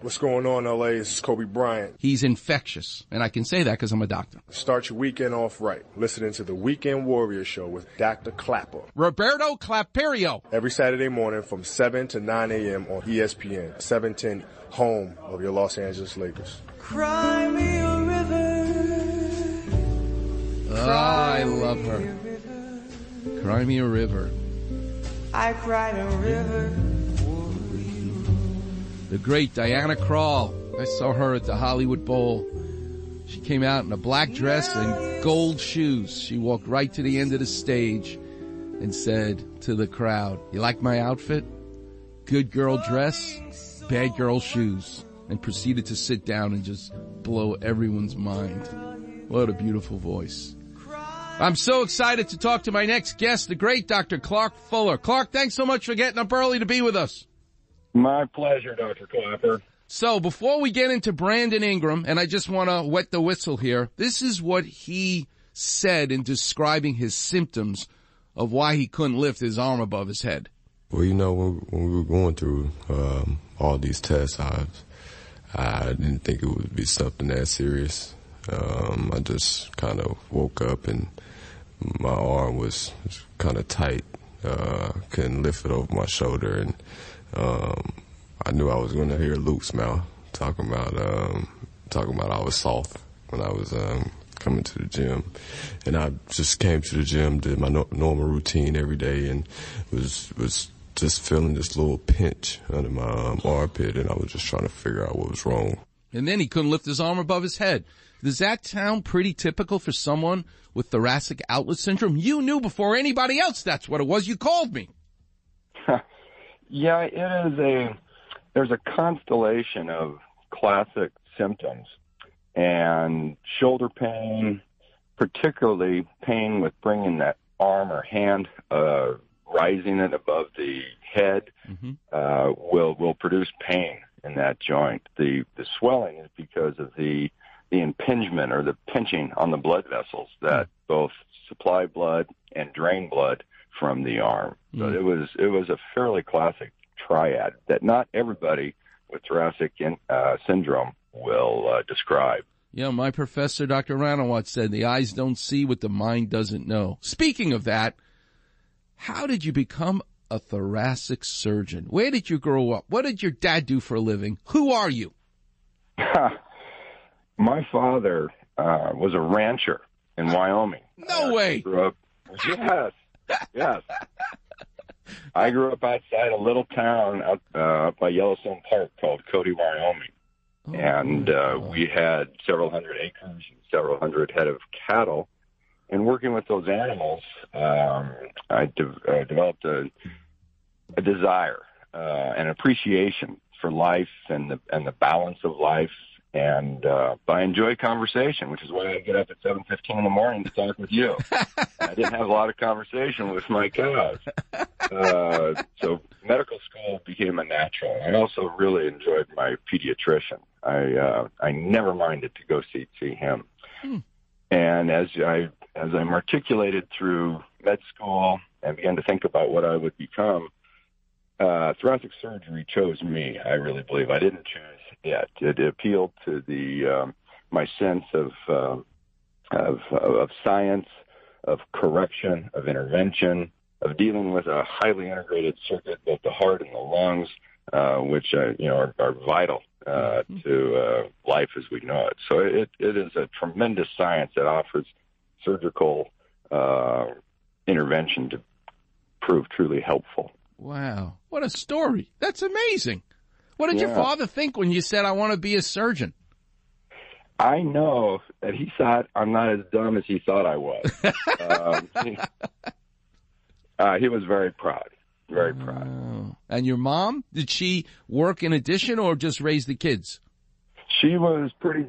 What's going on, LA? This is Kobe Bryant. He's infectious, and I can say that because I'm a doctor. Start your weekend off right, listening to the Weekend Warrior Show with Dr. Klapper. Roberto Claperio. Every Saturday morning from 7 to 9 a.m. on ESPN, 710, home of your Los Angeles Lakers. Cry me a river. Oh, I love her. Cry me a river. I cried a river. The great Diana Krall. I saw her at the Hollywood Bowl. She came out in a black dress and gold shoes. She walked right to the end of the stage and said to the crowd, you like my outfit? Good girl dress, bad girl shoes. And proceeded to sit down and just blow everyone's mind. What a beautiful voice. I'm so excited to talk to my next guest, the great Dr. Clark Fuller. Clark, thanks so much for getting up early to be with us. My pleasure, Dr. Klapper. So before we get into Brandon Ingram, and I just want to wet the whistle here, this is what he said in describing his symptoms of why he couldn't lift his arm above his head. Well, you know, when, when we were going through um, all these tests, I, I didn't think it would be something that serious. Um, I just kind of woke up and my arm was, was kind of tight. Uh, couldn't lift it over my shoulder and um, I knew I was going to hear Luke's mouth talking about um, talking about I was soft when I was um, coming to the gym, and I just came to the gym, did my no- normal routine every day, and was was just feeling this little pinch under my um, armpit, and I was just trying to figure out what was wrong. And then he couldn't lift his arm above his head. Does that sound pretty typical for someone with thoracic outlet syndrome? You knew before anybody else that's what it was. You called me. Yeah, it is a there's a constellation of classic symptoms and shoulder pain, particularly pain with bringing that arm or hand, uh, rising it above the head, mm-hmm. uh, will will produce pain in that joint. The the swelling is because of the the impingement or the pinching on the blood vessels that mm. both supply blood and drain blood from the arm. Mm. So it was it was a fairly classic triad that not everybody with thoracic in, uh, syndrome will uh, describe. Yeah, my professor, Dr. Ranawat, said the eyes don't see what the mind doesn't know. Speaking of that, how did you become a thoracic surgeon? Where did you grow up? What did your dad do for a living? Who are you? my father uh, was a rancher in Wyoming. No way. Grew up. Yes, yes. I grew up outside a little town out uh, by Yellowstone Park called Cody, Wyoming, oh, and uh, we had several hundred acres and several hundred head of cattle. And working with those animals, um, I de- uh, developed a, a desire, uh, an appreciation for life and the and the balance of life and uh, I enjoy conversation, which is why I get up at seven fifteen in the morning to talk with you. I didn't have a lot of conversation with my cows, uh, so medical school became a natural. I also really enjoyed my pediatrician. I uh, I never minded to go see see him, hmm. and as I as I'm articulated through med school and began to think about what I would become, uh, thoracic surgery chose me. I really believe I didn't choose it. It appealed to the um, my sense of, uh, of of science, of correction, of intervention, of dealing with a highly integrated circuit, both the heart and the lungs, uh, which uh, you know are, are vital uh, mm-hmm. to uh, life as we know it. So it it is a tremendous science that offers surgical uh, intervention to prove truly helpful. Wow, what a story! That's amazing. What did yeah. your father think when you said, I want to be a surgeon? I know that he thought I'm not as dumb as he thought I was. um, he, uh, he was very proud, very proud. Oh. And your mom, did she work in addition or just raise the kids? She was pretty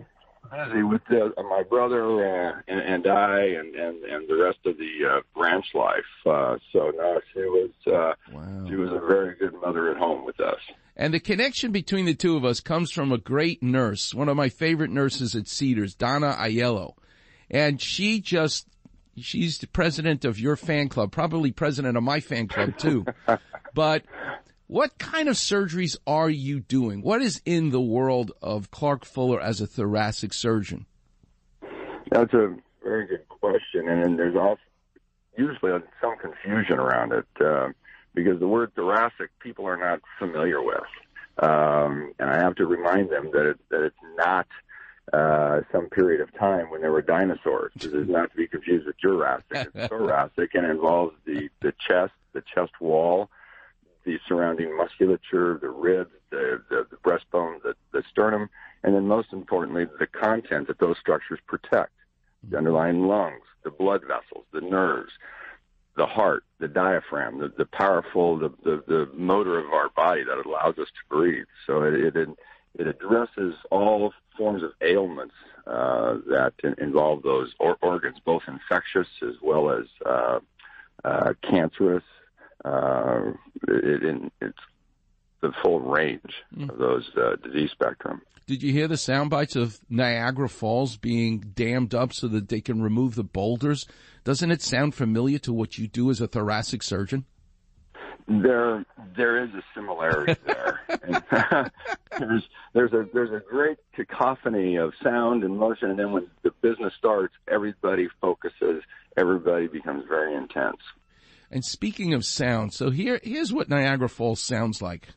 busy with the, uh, my brother uh, and, and I and, and, and the rest of the uh, ranch life. Uh, so no, she was uh, wow. she was a very good mother at home with us. And the connection between the two of us comes from a great nurse, one of my favorite nurses at Cedars, Donna Aiello. And she just, she's the president of your fan club, probably president of my fan club too. but What kind of surgeries are you doing? What is in the world of Clark Fuller as a thoracic surgeon? That's a very good question, and, and there's also usually some confusion around it uh, because the word thoracic people are not familiar with, um, and I have to remind them that it, that it's not uh, some period of time when there were dinosaurs. This is not to be confused with Jurassic. It's thoracic and involves the the chest, the chest wall, the surrounding musculature, the ribs, the the, the breastbone, the, the sternum, and then most importantly, the content that those structures protect the underlying lungs, the blood vessels, the nerves, the heart, the diaphragm, the, the powerful, the, the, the motor of our body that allows us to breathe. So it, it, it addresses all forms of ailments uh, that involve those or- organs, both infectious as well as uh, uh, cancerous. Uh, it, it, it's the full range mm. of those uh, disease spectrum. Did you hear the sound bites of Niagara Falls being dammed up so that they can remove the boulders? Doesn't it sound familiar to what you do as a thoracic surgeon? There, there is a similarity there. there's, there's a there's a great cacophony of sound and motion, and then when the business starts, everybody focuses, everybody becomes very intense. And speaking of sound, so here here's what Niagara Falls sounds like.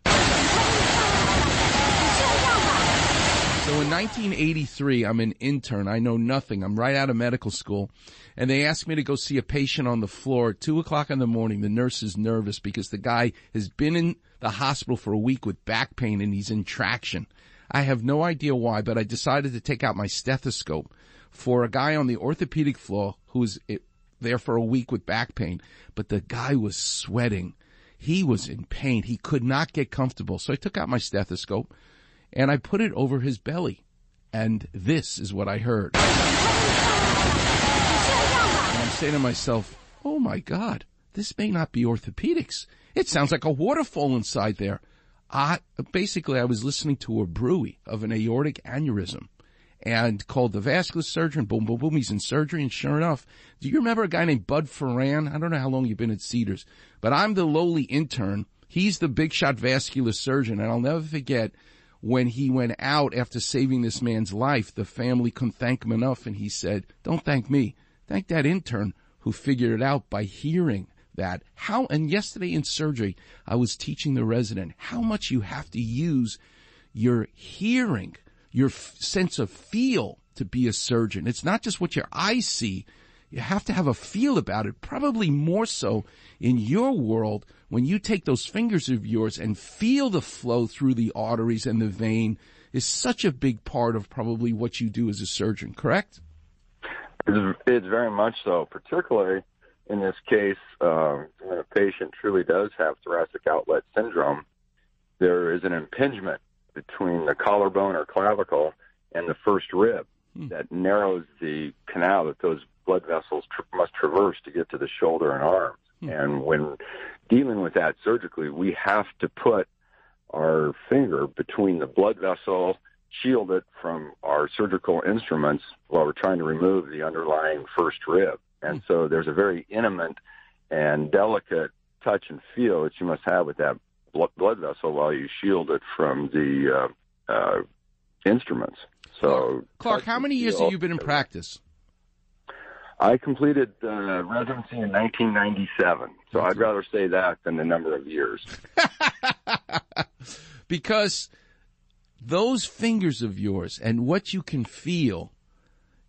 So in 1983, I'm an intern. I know nothing. I'm right out of medical school. And they asked me to go see a patient on the floor at 2 o'clock in the morning. The nurse is nervous because the guy has been in the hospital for a week with back pain and he's in traction. I have no idea why, but I decided to take out my stethoscope for a guy on the orthopedic floor who eh, there for a week with back pain. But the guy was sweating. He was in pain. He could not get comfortable. So I took out my stethoscope and I put it over his belly. And this is what I heard. And I'm saying to myself, oh my God, this may not be orthopedics. It sounds like a waterfall inside there. I, basically, I was listening to a bruit of an aortic aneurysm and called the vascular surgeon. Boom, boom, boom. He's in surgery. And sure enough, do you remember a guy named Bud Ferran? I don't know how long you've been at Cedars, but I'm the lowly intern. He's the big shot vascular surgeon. And I'll never forget when he went out after saving this man's life, the family couldn't thank him enough. And he said, don't thank me. Thank that intern who figured it out by hearing that. How, and yesterday in surgery, I was teaching the resident how much you have to use your hearing, your f- sense of feel to be a surgeon. It's not just what your eyes see. You have to have a feel about it, probably more so in your world when you take those fingers of yours and feel the flow through the arteries and the vein is such a big part of probably what you do as a surgeon, correct? It's, very much so, particularly in this case, uh, when a patient truly does have thoracic outlet syndrome, there is an impingement between the collarbone or clavicle and the first rib hmm. that narrows the canal that those blood vessels tr- must traverse to get to the shoulder and arms. Hmm. And when dealing with that surgically, we have to put our finger between the blood vessel, shield it from our surgical instruments while we're trying to remove the underlying first rib. And hmm. so there's a very intimate and delicate touch and feel that you must have with that blood vessel while you shield it from the uh, uh, instruments. So, Clark, how many years have you been in practice? I completed uh, residency in 1997, so I'd rather say that than the number of years. because those fingers of yours and what you can feel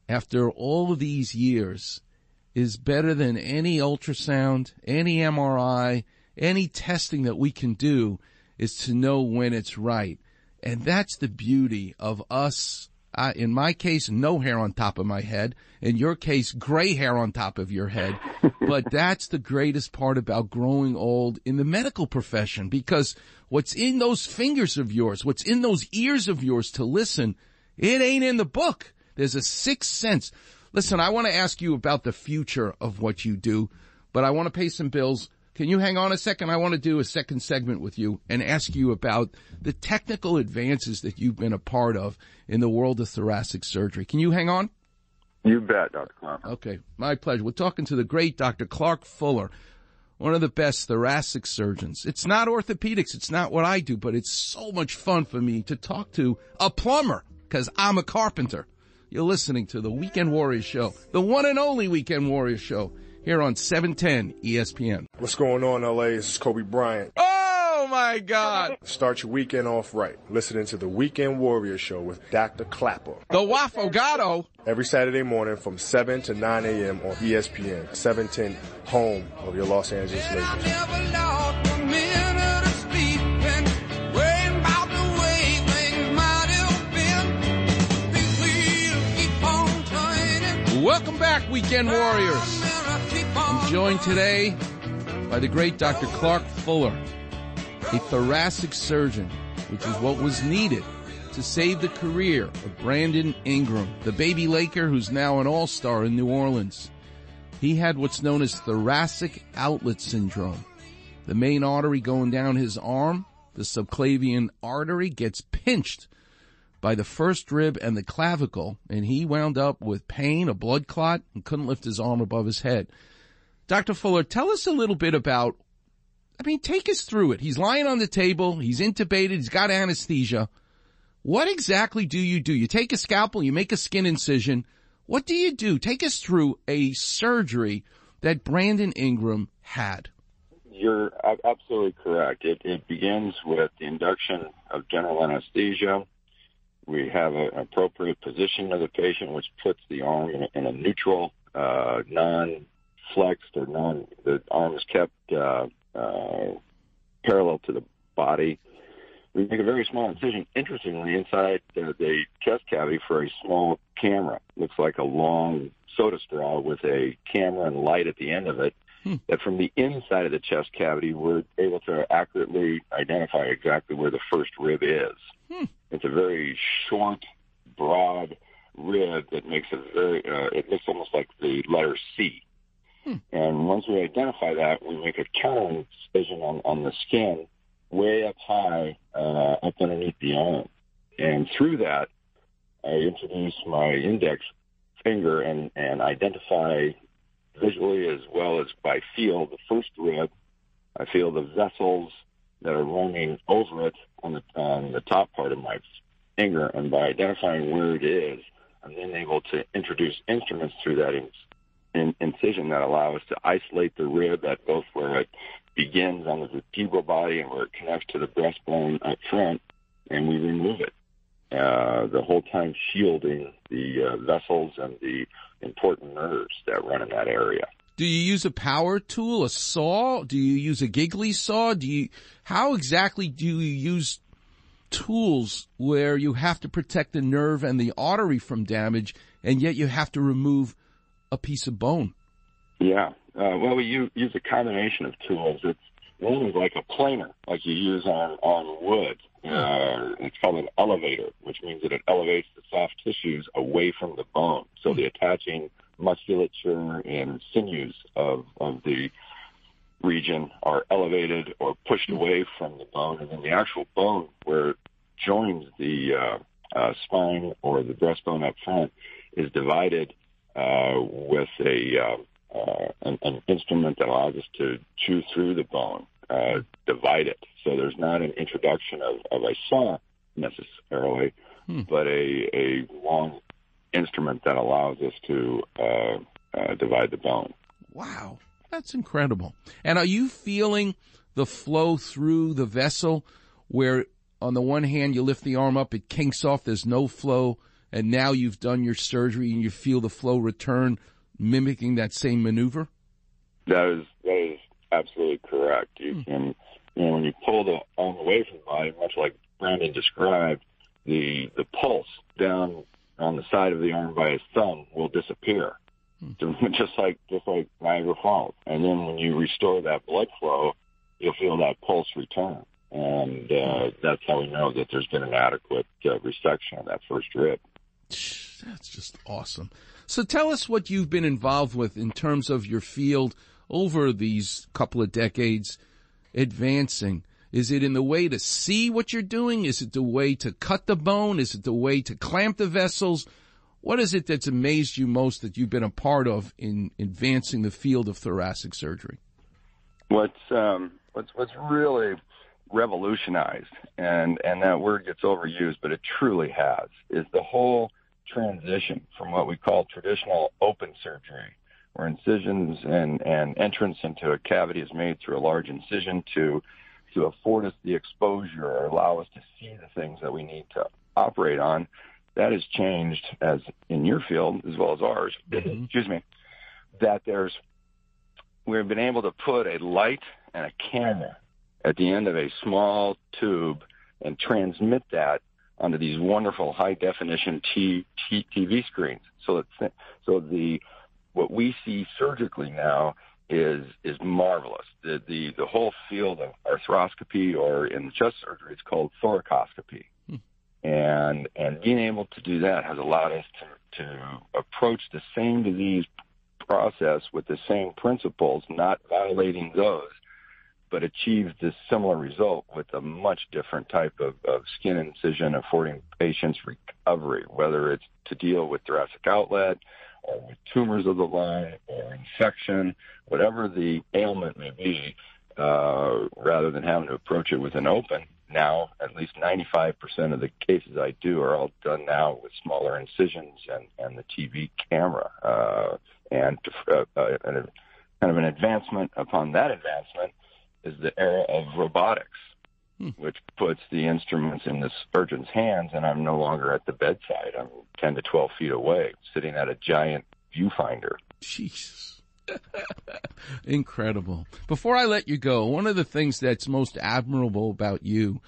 after all of these years is better than any ultrasound, any MRI, any testing that we can do is to know when it's right. And that's the beauty of us in my case, no hair on top of my head. In your case, gray hair on top of your head. but that's the greatest part about growing old in the medical profession because what's in those fingers of yours, what's in those ears of yours to listen, it ain't in the book. There's a sixth sense. Listen, I want to ask you about the future of what you do, but I want to pay some bills. Can you hang on a second? I want to do a second segment with you and ask you about the technical advances that you've been a part of in the world of thoracic surgery. Can you hang on? You bet, Dr. Clark. Okay, my pleasure. We're talking to the great Dr. Clark Fuller, one of the best thoracic surgeons. It's not orthopedics. It's not what I do, but it's so much fun for me to talk to a plumber because I'm a carpenter. You're listening to the Weekend Warriors Show, the one and only Weekend Warriors Show here on 710 ESPN. What's going on, LA? This is Kobe Bryant. Oh my God. Start your weekend off right. Listening to the Weekend Warrior Show with Dr. Klapper. The Waffle Wafogato. Every Saturday morning from 7 to 9 a.m. on ESPN, 710, home of your Los Angeles Lakers. Welcome back, Weekend Warriors. I'm joined today by the great Dr. Clark Fuller, a thoracic surgeon, which is what was needed to save the career of Brandon Ingram, the baby Laker who's now an all-star in New Orleans. He had what's known as thoracic outlet syndrome. The main artery going down his arm, the subclavian artery, gets pinched by the first rib and the clavicle, and he wound up with pain, a blood clot, and couldn't lift his arm above his head. Dr. Fuller, tell us a little bit about, I mean, take us through it. He's lying on the table, he's intubated, he's got anesthesia. What exactly do you do? You take a scalpel, you make a skin incision. What do you do? Take us through a surgery that Brandon Ingram had. You're absolutely correct. It, it begins with the induction of general anesthesia we have an appropriate position of the patient, which puts the arm in a, in a neutral, uh, non-flexed or non. The arm is kept uh, uh, parallel to the body. We make a very small incision, interestingly, inside the, the chest cavity for a small camera. Looks like a long soda straw with a camera and light at the end of it. Hmm. That from the inside of the chest cavity, we're able to accurately identify exactly where the first rib is. Hmm. It's a very short, broad rib that makes it very, uh, it looks almost like the letter C. Hmm. And once we identify that, we make a turn incision on, on the skin way up high, uh, up underneath the arm. And through that, I introduce my index finger and, and identify visually as well as by feel the first rib. I feel the vessels that are running over it on the on the top part of my finger, and by identifying where it is, I'm then able to introduce instruments through that in, in, incision that allow us to isolate the rib at both where it begins on the vertebral body and where it connects to the breastbone up front, and we remove it. Uh, the whole time shielding the uh, vessels and the important nerves that run in that area. Do you use a power tool, a saw? Do you use a Gigli saw? Do you, how exactly do you use tools where you have to protect the nerve and the artery from damage and yet you have to remove a piece of bone? Yeah. Uh, well, we use, use a combination of tools. It's one is like a planer, like you use on, on wood. Uh, it's called an elevator, which means that it elevates the soft tissues away from the bone. So the attaching musculature and sinews of, of the region are elevated or pushed away from the bone, and then the actual bone where it joins the uh, uh, spine or the breastbone up front is divided with a uh, uh, an, an instrument that allows us to chew through the bone, uh, divide it. So there's not an introduction of, of a saw necessarily, hmm. but a, a long instrument that allows us to uh, uh, divide the bone. Wow, that's incredible. And are you feeling the flow through the vessel where on the one hand you lift the arm up, it kinks off, there's no flow, and now you've done your surgery and you feel the flow return, mimicking that same maneuver? That is that is absolutely correct. You hmm. can you know, when you pull the arm away from the body, much like Brandon described, the the pulse down on the side of the arm by his thumb will disappear. Hmm. just like just like Niagara Falls. And then when you restore that blood flow, you'll feel that pulse return. And uh, that's how we know that there's been an adequate uh, resection of that first rib. That's just awesome. So tell us what you've been involved with in terms of your field over these couple of decades advancing. Is it in the way to see what you're doing? Is it the way to cut the bone? Is it the way to clamp the vessels? What is it that's amazed you most that you've been a part of in advancing the field of thoracic surgery? what's um, what's what's really revolutionized, and and that word gets overused, but it truly has, is the whole transition from what we call traditional open surgery, where incisions and and entrance into a cavity is made through a large incision to to afford us the exposure or allow us to see the things that we need to operate on. That has changed as in your field as well as ours. Mm-hmm. Excuse me. That there's we've been able to put a light and a camera at the end of a small tube and transmit that onto these wonderful high definition T, T, TV screens. So it's, so the what we see surgically now is is marvelous. The the the whole field of arthroscopy or in chest surgery, it's called thoracoscopy. Hmm. And and being able to do that has allowed us to to approach the same disease process with the same principles, not violating those, but achieve this similar result with a much different type of, of skin incision, affording patients recovery, whether it's to deal with thoracic outlet or with tumors of the lung or infection, whatever the ailment may be, uh, rather than having to approach it with an open. Now, at least 95% of the cases I do are all done now with smaller incisions and, and the TV camera. Uh, and uh, uh, kind of an advancement upon that advancement is the era of robotics, hmm. which puts the instruments in the surgeon's hands, and I'm no longer at the bedside. I'm 10 to 12 feet away, sitting at a giant viewfinder. Jesus. Incredible. Before I let you go, one of the things that's most admirable about you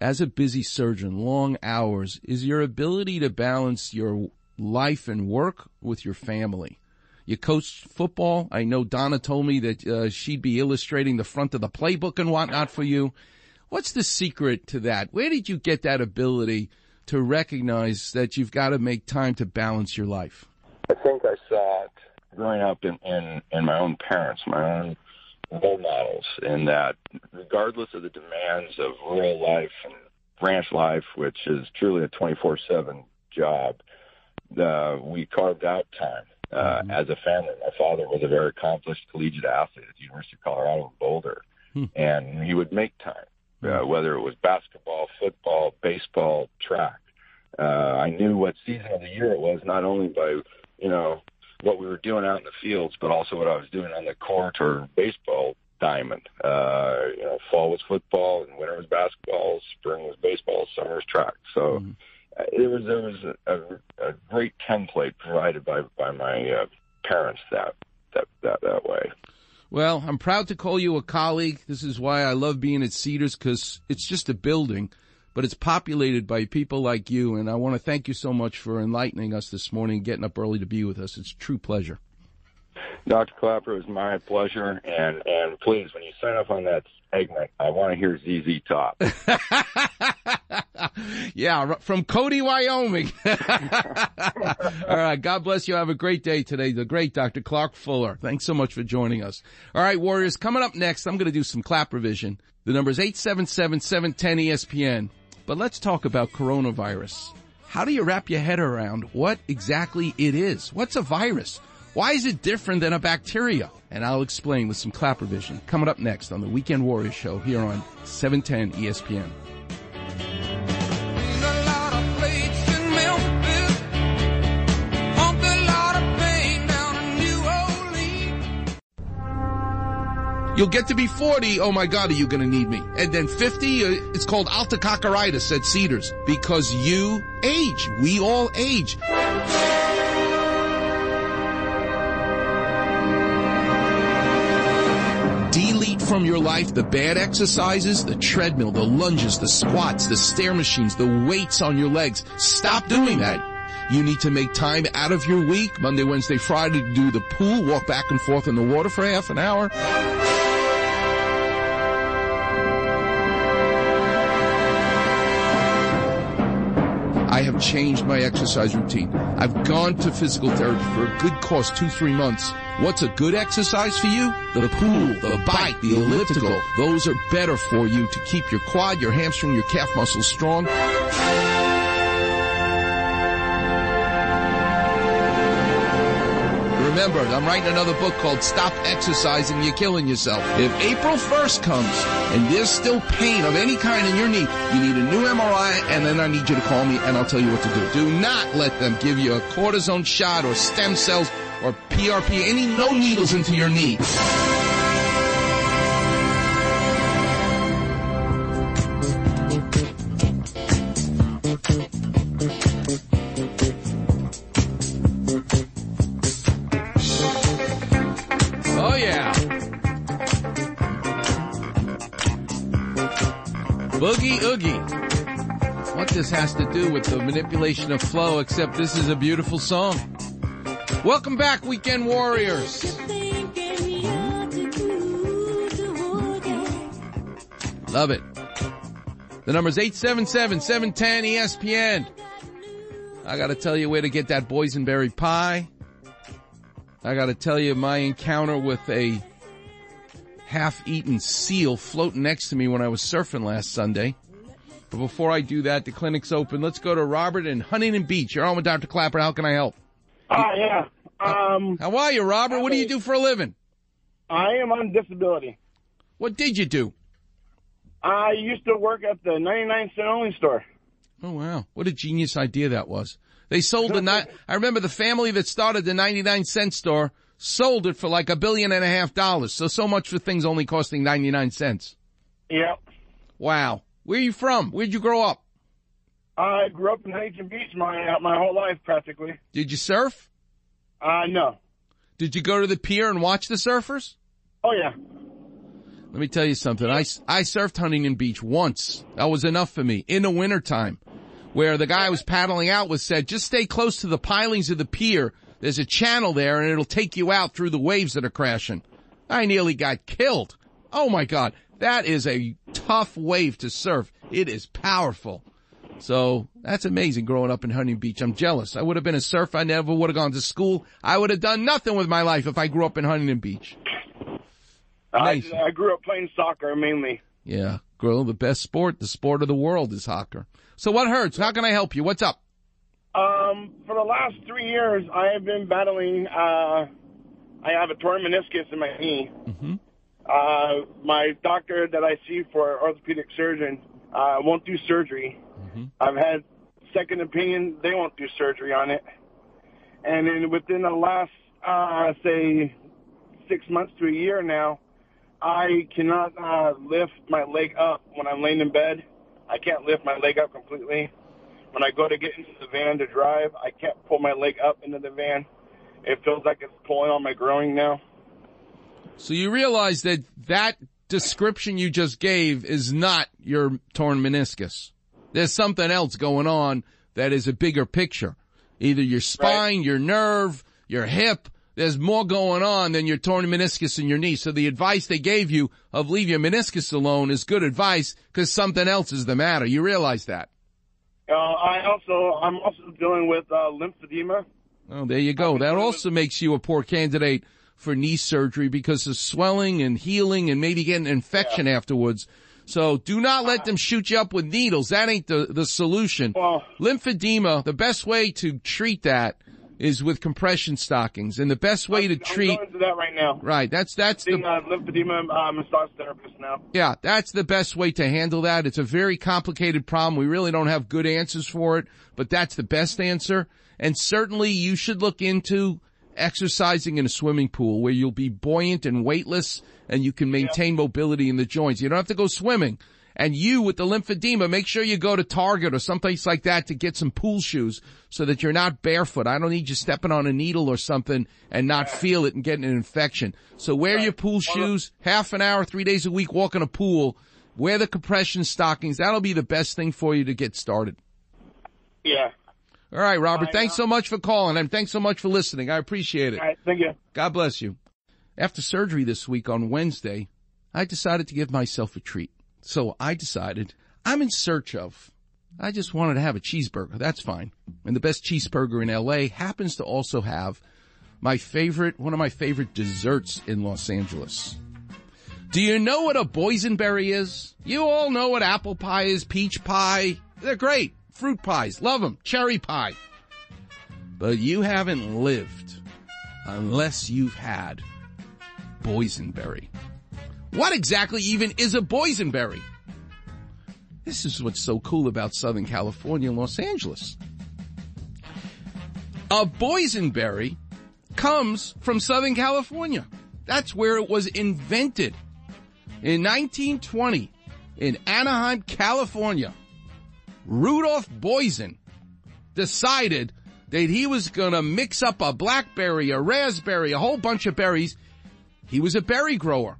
as a busy surgeon, long hours, is your ability to balance your life and work with your family. You coached football. I know Donna told me that uh, she'd be illustrating the front of the playbook and whatnot for you. What's the secret to that? Where did you get that ability to recognize that you've got to make time to balance your life? I think I saw it growing up in, in, in my own parents, my own role models, in that regardless of the demands of rural life and ranch life, which is truly a 24 7 job, uh, we carved out time uh, mm-hmm. as a family. My father was a very accomplished collegiate athlete at the University of Colorado in Boulder, hmm. and he would make time, uh, hmm. whether it was basketball, football, baseball, track. Uh, I knew what season of the year it was, not only by you know what we were doing out in the fields, but also what I was doing on the court or baseball diamond. Uh, you know, fall was football, and winter was basketball, spring was baseball, summer was track. So. Mm-hmm it was there was a, a, a great template provided by by my uh, parents that that that that way. Well, I'm proud to call you a colleague. This is why I love being at Cedars because it's just a building, but it's populated by people like you. And I want to thank you so much for enlightening us this morning, getting up early to be with us. It's a true pleasure. Dr. Klapper, it was my pleasure. And, and please, when you sign up on that segment, I want to hear ZZ Top. yeah, from Cody, Wyoming. All right. God bless you. Have a great day today. The great Dr. Clark Fuller. Thanks so much for joining us. All right, Warriors, coming up next, I'm going to do some clap revision. The number is 877-710-ESPN. But let's talk about coronavirus. How do you wrap your head around what exactly it is? What's a virus? Why is it different than a bacteria? And I'll explain with some clap revision coming up next on the Weekend Warriors Show here on 710 ESPN. You'll get to be 40. Oh my God, are you going to need me? And then 50, uh, it's called altococcaritis at Cedars because you age. We all age. From your life the bad exercises, the treadmill, the lunges, the squats, the stair machines, the weights on your legs. Stop doing that. You need to make time out of your week, Monday, Wednesday, Friday, to do the pool, walk back and forth in the water for half an hour. Changed my exercise routine. I've gone to physical therapy for a good cause, two, three months. What's a good exercise for you? The pool, the bike, the elliptical. Those are better for you to keep your quad, your hamstring, your calf muscles strong. Remember, I'm writing another book called Stop Exercising, You're Killing Yourself. If April 1st comes and there's still pain of any kind in your knee, you need a new MRI and then I need you to call me and I'll tell you what to do. Do not let them give you a cortisone shot or stem cells or PRP, any no needles into your knee. Boogie What this has to do with the manipulation of flow, except this is a beautiful song. Welcome back, Weekend Warriors. Love it. The number's 877-710-ESPN. I gotta tell you where to get that boysenberry pie. I gotta tell you my encounter with a half-eaten seal floating next to me when I was surfing last Sunday. But before I do that, the clinic's open. Let's go to Robert in Huntington Beach. You're on with Dr. Klapper. How can I help? Ah, yeah. Um, How are you, Robert? What do you do for a living? I am on disability. What did you do? I used to work at the 99 cent only store. Oh wow, what a genius idea that was. They sold the ni- I remember the family that started the 99 cent store sold it for like a billion and a half dollars. So so much for things only costing 99 cents. Yep. Wow. Where are you from? Where'd you grow up? I grew up in Huntington Beach my uh, my whole life practically. Did you surf? Uh, no. Did you go to the pier and watch the surfers? Oh yeah. Let me tell you something. I, I surfed Huntington Beach once. That was enough for me in the wintertime where the guy I was paddling out with said, just stay close to the pilings of the pier. There's a channel there and it'll take you out through the waves that are crashing. I nearly got killed. Oh my God. That is a tough wave to surf. It is powerful. So that's amazing growing up in Huntington Beach. I'm jealous. I would have been a surfer. I never would have gone to school. I would have done nothing with my life if I grew up in Huntington Beach. I, Nice. I grew up playing soccer mainly. Yeah, girl, the best sport, the sport of the world is soccer. So what hurts? How can I help you? What's up? Um, for the last three years, I have been battling. Uh, I have a torn meniscus in my knee. Mm-hmm. Uh, my doctor that I see for orthopedic surgeon uh, won't do surgery. Mm-hmm. I've had second opinion; they won't do surgery on it. And then within the last, uh, say, six months to a year now, I cannot uh, lift my leg up when I'm laying in bed. I can't lift my leg up completely. When I go to get into the van to drive, I can't pull my leg up into the van. It feels like it's pulling on my groin now. So you realize that that description you just gave is not your torn meniscus. There's something else going on that is a bigger picture. Either your spine, your nerve, your hip. There's more going on than your torn meniscus in your knee. So the advice they gave you of leave your meniscus alone is good advice because something else is the matter. You realize that. Uh, I also, I'm also dealing with uh, lymphedema. Oh, there you go. That also makes you a poor candidate for knee surgery because of swelling and healing and maybe getting an infection afterwards. So do not let them shoot you up with needles. That ain't the, the solution. Well- Lymphedema, the best way to treat that is with compression stockings. And the best way to I'm treat, going through that right now. right, that's, that's Seeing the, lymphedema uh, massage therapist now. yeah, that's the best way to handle that. It's a very complicated problem. We really don't have good answers for it, but that's the best answer. And certainly you should look into exercising in a swimming pool where you'll be buoyant and weightless and you can maintain mobility in the joints. You don't have to go swimming. And you with the lymphedema, make sure you go to Target or someplace like that to get some pool shoes so that you're not barefoot. I don't need you stepping on a needle or something and not feel it and getting an infection. So wear your pool shoes, half an hour, three days a week, walk in a pool, wear the compression stockings. That'll be the best thing for you to get started. Yeah. All right, Robert, I thanks so much for calling and thanks so much for listening. I appreciate it. All right. Thank you. God bless you. After surgery this week on Wednesday, I decided to give myself a treat. So I decided I'm in search of, I just wanted to have a cheeseburger. That's fine. And the best cheeseburger in LA happens to also have my favorite, one of my favorite desserts in Los Angeles. Do you know what a boysenberry is? You all know what apple pie is, peach pie. They're great. Fruit pies. Love them. Cherry pie. But you haven't lived unless you've had boysenberry. What exactly even is a boysenberry? This is what's so cool about Southern California and Los Angeles. A boysenberry comes from Southern California. That's where it was invented. In 1920, in Anaheim, California, Rudolph Boysen decided that he was gonna mix up a blackberry, a raspberry, a whole bunch of berries. He was a berry grower.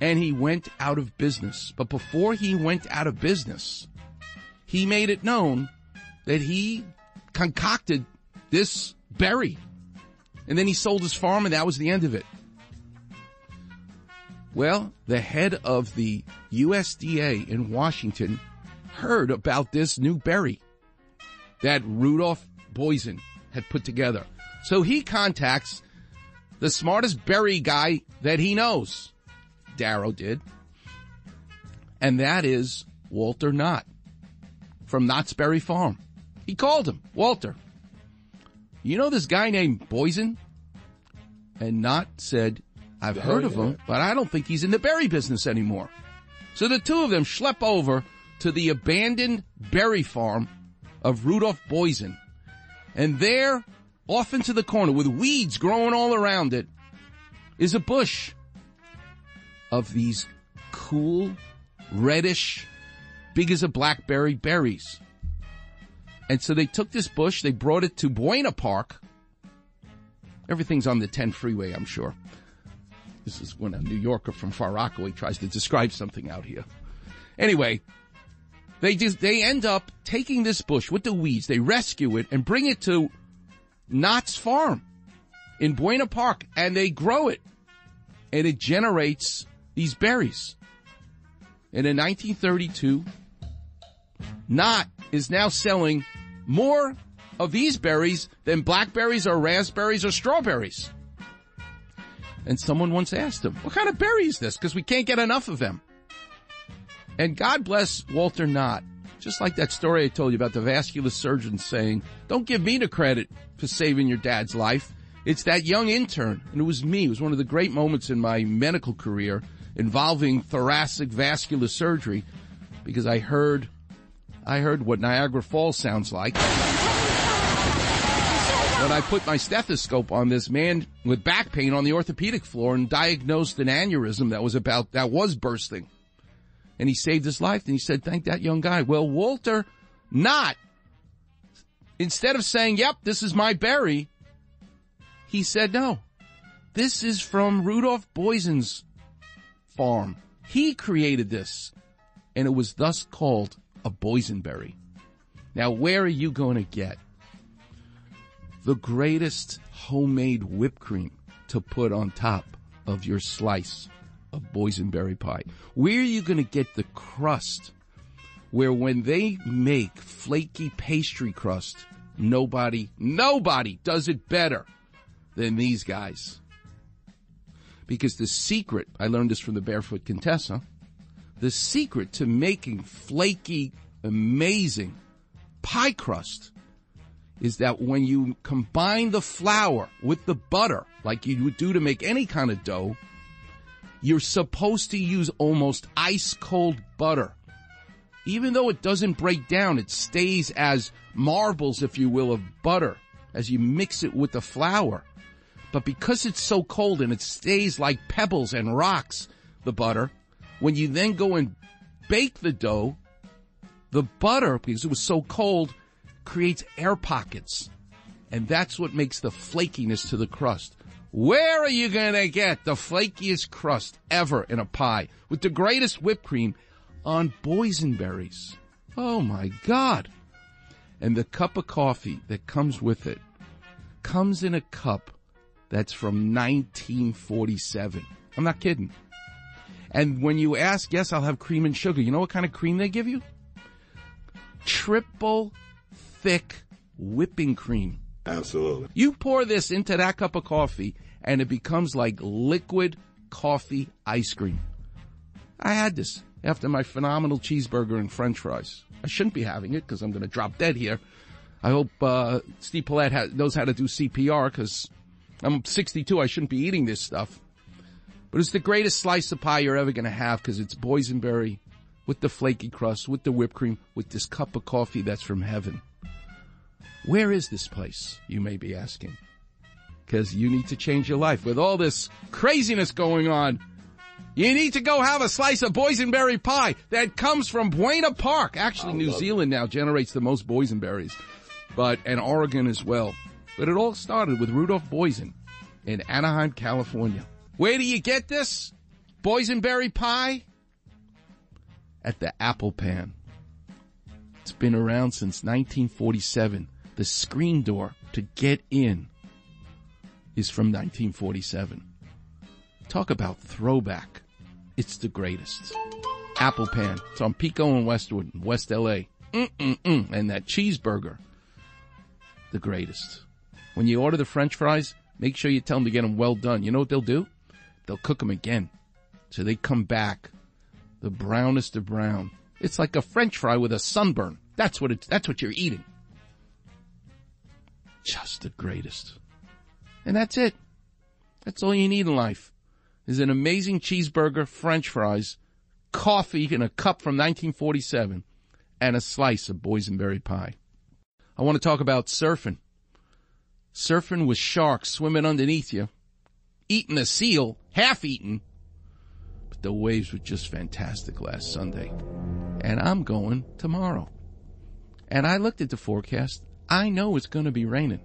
And he went out of business. But before he went out of business, he made it known that he concocted this berry. And then he sold his farm and that was the end of it. Well, the head of the USDA in Washington heard about this new berry that Rudolph Boysen had put together. So he contacts the smartest berry guy that he knows. Darrow did. And that is Walter Knott from Knott's Berry Farm. He called him, Walter. You know this guy named Boysen? And Knott said, I've heard of him, but I don't think he's in the berry business anymore. So the two of them schlep over to the abandoned berry farm of Rudolph Boysen. And there, off into the corner with weeds growing all around it, is a bush of these cool, reddish, big as a blackberry berries. And so they took this bush, they brought it to Buena Park. Everything's on the 10 freeway, I'm sure. This is when a New Yorker from Far Rockaway tries to describe something out here. Anyway, they just, they end up taking this bush with the weeds, they rescue it and bring it to Knott's farm in Buena Park and they grow it and it generates these berries. And in 1932, Knott is now selling more of these berries than blackberries or raspberries or strawberries. And someone once asked him, what kind of berry is this? Because we can't get enough of them. And God bless Walter Knott. Just like that story I told you about the vascular surgeon saying, don't give me the credit for saving your dad's life. It's that young intern. And it was me. It was one of the great moments in my medical career involving thoracic vascular surgery because I heard, I heard what Niagara Falls sounds like. When I put my stethoscope on this man with back pain on the orthopedic floor and diagnosed an aneurysm that was about, that was bursting. And he saved his life and he said, thank that young guy. Well, Walter, Knott. instead of saying, yep, this is my berry, he said, no, this is from Rudolph Boysen's farm. He created this and it was thus called a boysenberry. Now, where are you going to get the greatest homemade whipped cream to put on top of your slice of boysenberry pie? Where are you going to get the crust where when they make flaky pastry crust, nobody, nobody does it better than these guys? Because the secret, I learned this from the Barefoot Contessa, the secret to making flaky, amazing pie crust is that when you combine the flour with the butter, like you would do to make any kind of dough, you're supposed to use almost ice cold butter. Even though it doesn't break down, it stays as marbles, if you will, of butter as you mix it with the flour. But because it's so cold and it stays like pebbles and rocks, the butter, when you then go and bake the dough, the butter, because it was so cold, creates air pockets. And that's what makes the flakiness to the crust. Where are you gonna get the flakiest crust ever in a pie with the greatest whipped cream on boysenberries? Oh my God. And the cup of coffee that comes with it comes in a cup that's from 1947. I'm not kidding. And when you ask, yes, I'll have cream and sugar. You know what kind of cream they give you? Triple thick whipping cream. Absolutely. You pour this into that cup of coffee and it becomes like liquid coffee ice cream. I had this after my phenomenal cheeseburger and french fries. I shouldn't be having it because I'm going to drop dead here. I hope uh, Steve Paulette ha- knows how to do CPR because I'm 62. I shouldn't be eating this stuff. But it's the greatest slice of pie you're ever going to have because it's boysenberry with the flaky crust, with the whipped cream, with this cup of coffee that's from heaven. Where is this place, you may be asking? Because you need to change your life. With all this craziness going on, you need to go have a slice of boysenberry pie that comes from Buena Park. Actually, New Zealand now generates the most boysenberries, but, and Oregon as well. But it all started with Rudolph Boysen in Anaheim, California. Where do you get this? Boysenberry pie? At the Apple Pan. It's been around since 1947. The screen door to get in is from 1947. Talk about throwback. It's the greatest. Apple Pan. It's on Pico and Westwood, West LA. Mm-mm-mm. And that cheeseburger. The greatest. When you order the french fries, make sure you tell them to get them well done. You know what they'll do? They'll cook them again. So they come back the brownest of brown. It's like a french fry with a sunburn. That's what it's, that's what you're eating. Just the greatest. And that's it. That's all you need in life. Is an amazing cheeseburger, french fries, coffee in a cup from 1947, and a slice of boysenberry pie. I want to talk about surfing. Surfing with sharks swimming underneath you, eating a seal, half eaten. But the waves were just fantastic last Sunday. And I'm going tomorrow. And I looked at the forecast. I know it's going to be raining,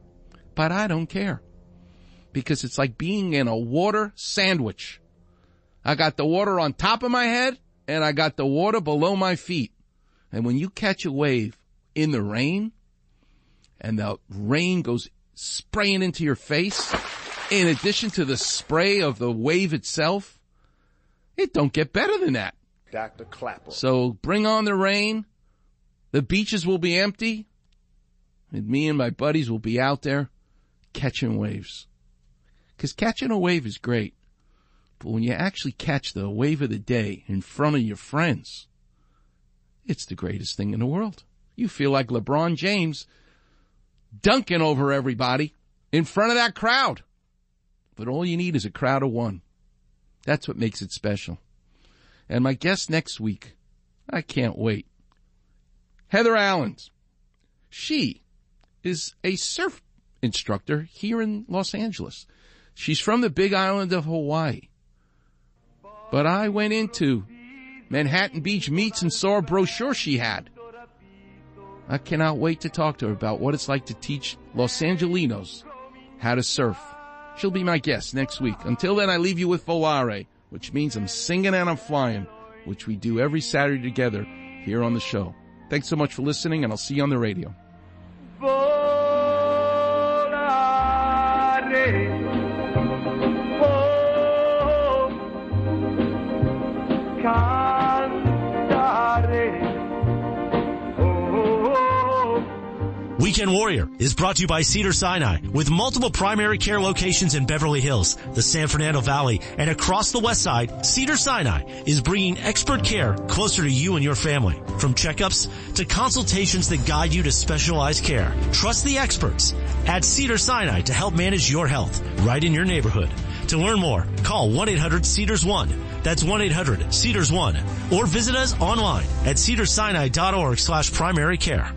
but I don't care because it's like being in a water sandwich. I got the water on top of my head and I got the water below my feet. And when you catch a wave in the rain and the rain goes spraying into your face, in addition to the spray of the wave itself, it don't get better than that. Dr. Klapper. So bring on the rain. The beaches will be empty. And me and my buddies will be out there catching waves. Cause catching a wave is great. But when you actually catch the wave of the day in front of your friends, it's the greatest thing in the world. You feel like LeBron James dunking over everybody in front of that crowd. But all you need is a crowd of one. That's what makes it special. And my guest next week, I can't wait. Heather Allens. She is a surf instructor here in Los Angeles. She's from the big island of Hawaii. But I went into Manhattan Beach Meets and saw a brochure she had. I cannot wait to talk to her about what it's like to teach Los Angelinos how to surf. She'll be my guest next week. Until then, I leave you with Volare, which means I'm singing and I'm flying, which we do every Saturday together here on the show. Thanks so much for listening, and I'll see you on the radio. mujeres Weekend Warrior is brought to you by Cedars-Sinai with multiple primary care locations in Beverly Hills, the San Fernando Valley, and across the west side. Cedars-Sinai is bringing expert care closer to you and your family. From checkups to consultations that guide you to specialized care. Trust the experts at Cedars-Sinai to help manage your health right in your neighborhood. To learn more, call 1-800-CEDARS-1. That's 1-800-CEDARS-1. Or visit us online at cedarsinai.org slash primary care.